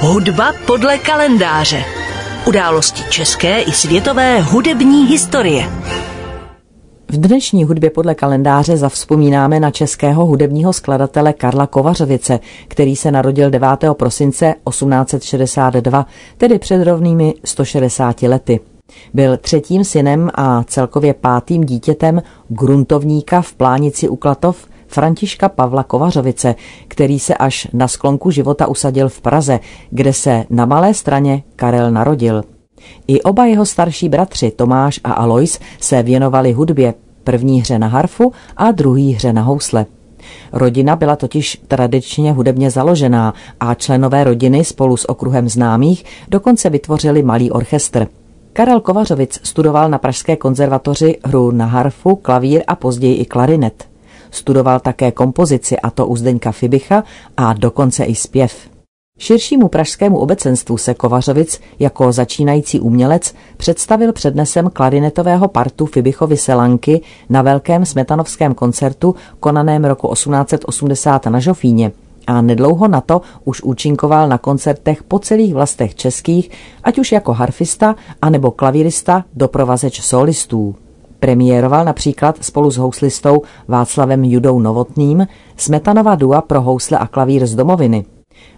Hudba podle kalendáře. Události české i světové hudební historie. V dnešní hudbě podle kalendáře zavzpomínáme na českého hudebního skladatele Karla Kovařovice, který se narodil 9. prosince 1862, tedy před rovnými 160 lety. Byl třetím synem a celkově pátým dítětem gruntovníka v Plánici u Klatov Františka Pavla Kovařovice, který se až na sklonku života usadil v Praze, kde se na Malé straně Karel narodil. I oba jeho starší bratři Tomáš a Alois se věnovali hudbě, první hře na harfu a druhý hře na housle. Rodina byla totiž tradičně hudebně založená a členové rodiny spolu s okruhem známých dokonce vytvořili malý orchestr. Karel Kovařovic studoval na Pražské konzervatoři hru na harfu, klavír a později i klarinet. Studoval také kompozici a to u Zdeňka Fibicha a dokonce i zpěv. Širšímu pražskému obecenstvu se Kovařovic jako začínající umělec představil přednesem klarinetového partu Fibichovy Selanky na velkém smetanovském koncertu konaném roku 1880 na Žofíně a nedlouho na to už účinkoval na koncertech po celých vlastech českých, ať už jako harfista, anebo klavírista, doprovazeč solistů. Premiéroval například spolu s houslistou Václavem Judou Novotným Smetanova dua pro housle a klavír z domoviny.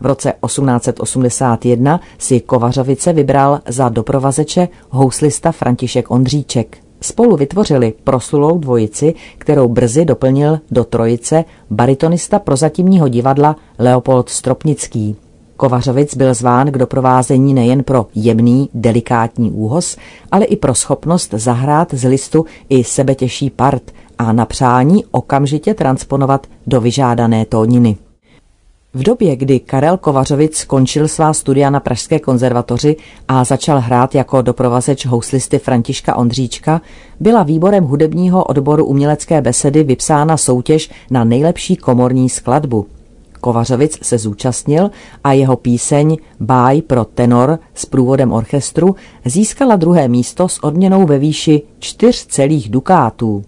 V roce 1881 si Kovařovice vybral za doprovazeče houslista František Ondříček. Spolu vytvořili proslulou dvojici, kterou brzy doplnil do trojice baritonista prozatímního divadla Leopold Stropnický. Kovařovic byl zván k doprovázení nejen pro jemný, delikátní úhos, ale i pro schopnost zahrát z listu i sebetěžší part a na přání okamžitě transponovat do vyžádané tóniny. V době, kdy Karel Kovařovic skončil svá studia na Pražské konzervatoři a začal hrát jako doprovazeč houslisty Františka Ondříčka, byla výborem hudebního odboru umělecké besedy vypsána soutěž na nejlepší komorní skladbu. Kovařovic se zúčastnil a jeho píseň Báj pro tenor s průvodem orchestru získala druhé místo s odměnou ve výši čtyř celých dukátů.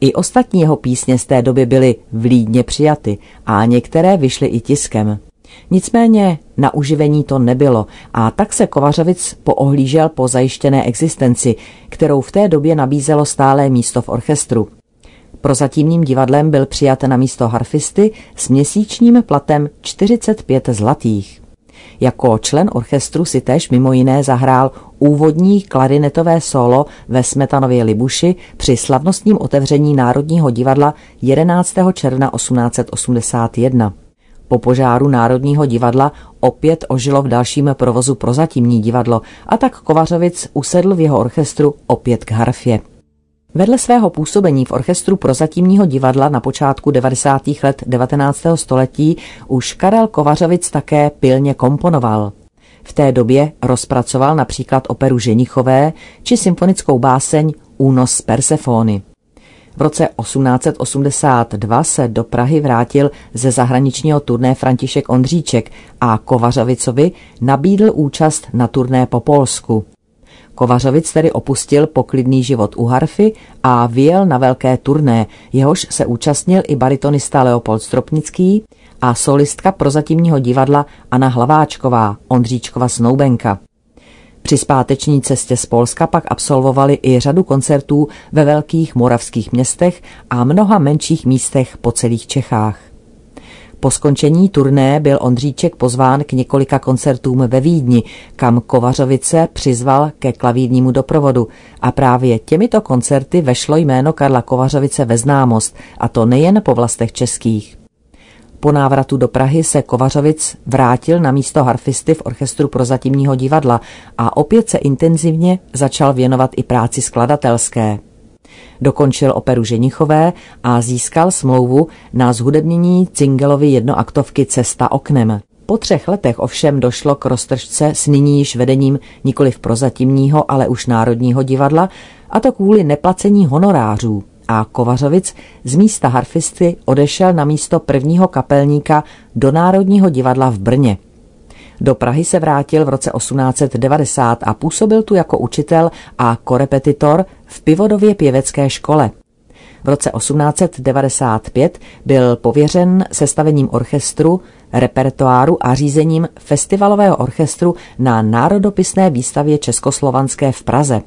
I ostatní jeho písně z té doby byly vlídně přijaty a některé vyšly i tiskem. Nicméně na uživení to nebylo a tak se Kovařovic poohlížel po zajištěné existenci, kterou v té době nabízelo stálé místo v orchestru. Prozatímním divadlem byl přijat na místo harfisty s měsíčním platem 45 zlatých. Jako člen orchestru si též mimo jiné zahrál úvodní klarinetové solo ve Smetanově Libuši při slavnostním otevření Národního divadla 11. června 1881. Po požáru Národního divadla opět ožilo v dalším provozu prozatímní divadlo a tak Kovařovic usedl v jeho orchestru opět k harfě. Vedle svého působení v orchestru prozatímního divadla na počátku 90. let 19. století už Karel Kovařovic také pilně komponoval. V té době rozpracoval například operu Ženichové či symfonickou báseň Únos z Persefony. V roce 1882 se do Prahy vrátil ze zahraničního turné František Ondříček a Kovařovicovi nabídl účast na turné po Polsku. Kovařovic tedy opustil poklidný život u harfy a vyjel na velké turné, jehož se účastnil i baritonista Leopold Stropnický a solistka prozatímního divadla Anna Hlaváčková, Ondříčkova Snoubenka. Při zpáteční cestě z Polska pak absolvovali i řadu koncertů ve velkých moravských městech a mnoha menších místech po celých Čechách. Po skončení turné byl Ondříček pozván k několika koncertům ve Vídni, kam Kovařovice přizval ke klavírnímu doprovodu a právě těmito koncerty vešlo jméno Karla Kovařovice ve známost, a to nejen po vlastech českých. Po návratu do Prahy se Kovařovic vrátil na místo harfisty v orchestru prozatímního divadla a opět se intenzivně začal věnovat i práci skladatelské. Dokončil operu Ženichové a získal smlouvu na zhudebnění Cingelovy jednoaktovky Cesta oknem. Po třech letech ovšem došlo k roztržce s nyní již vedením nikoli v prozatímního, ale už Národního divadla, a to kvůli neplacení honorářů. A Kovařovic z místa harfisty odešel na místo prvního kapelníka do Národního divadla v Brně. Do Prahy se vrátil v roce 1890 a působil tu jako učitel a korepetitor v Pivodově pěvecké škole. V roce 1895 byl pověřen sestavením orchestru repertoáru a řízením festivalového orchestru na národopisné výstavě Českoslovanské v Praze.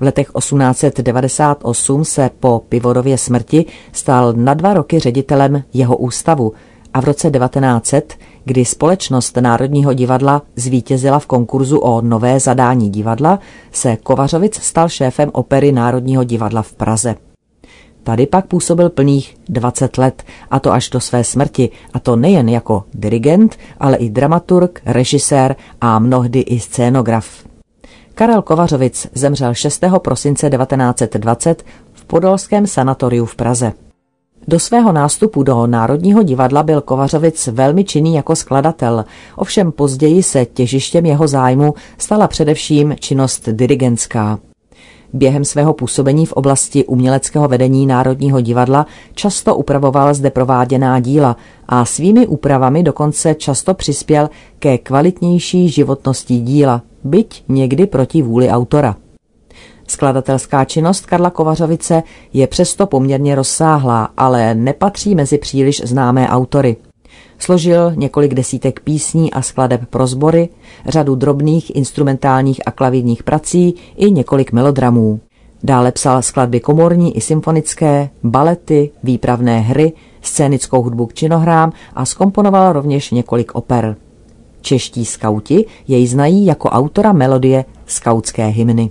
V letech 1898 se po Pivorově smrti stal na dva roky ředitelem jeho ústavu a v roce 1900, kdy společnost Národního divadla zvítězila v konkurzu o nové zadání divadla, se Kovařovic stal šéfem opery Národního divadla v Praze. Tady pak působil plných 20 let, a to až do své smrti, a to nejen jako dirigent, ale i dramaturg, režisér a mnohdy i scénograf. Karel Kovařovic zemřel 6. prosince 1920 v Podolském sanatoriu v Praze. Do svého nástupu do Národního divadla byl Kovařovic velmi činný jako skladatel, ovšem později se těžištěm jeho zájmu stala především činnost dirigentská. Během svého působení v oblasti uměleckého vedení Národního divadla často upravoval zde prováděná díla a svými úpravami dokonce často přispěl ke kvalitnější životnosti díla, byť někdy proti vůli autora. Skladatelská činnost Karla Kovařovice je přesto poměrně rozsáhlá, ale nepatří mezi příliš známé autory. Složil několik desítek písní a skladeb pro sbory, řadu drobných instrumentálních a klavírních prací i několik melodramů. Dále psal skladby komorní i symfonické, balety, výpravné hry, scénickou hudbu k činohrám a skomponoval rovněž několik oper. Čeští skauti jej znají jako autora melodie skautské hymny.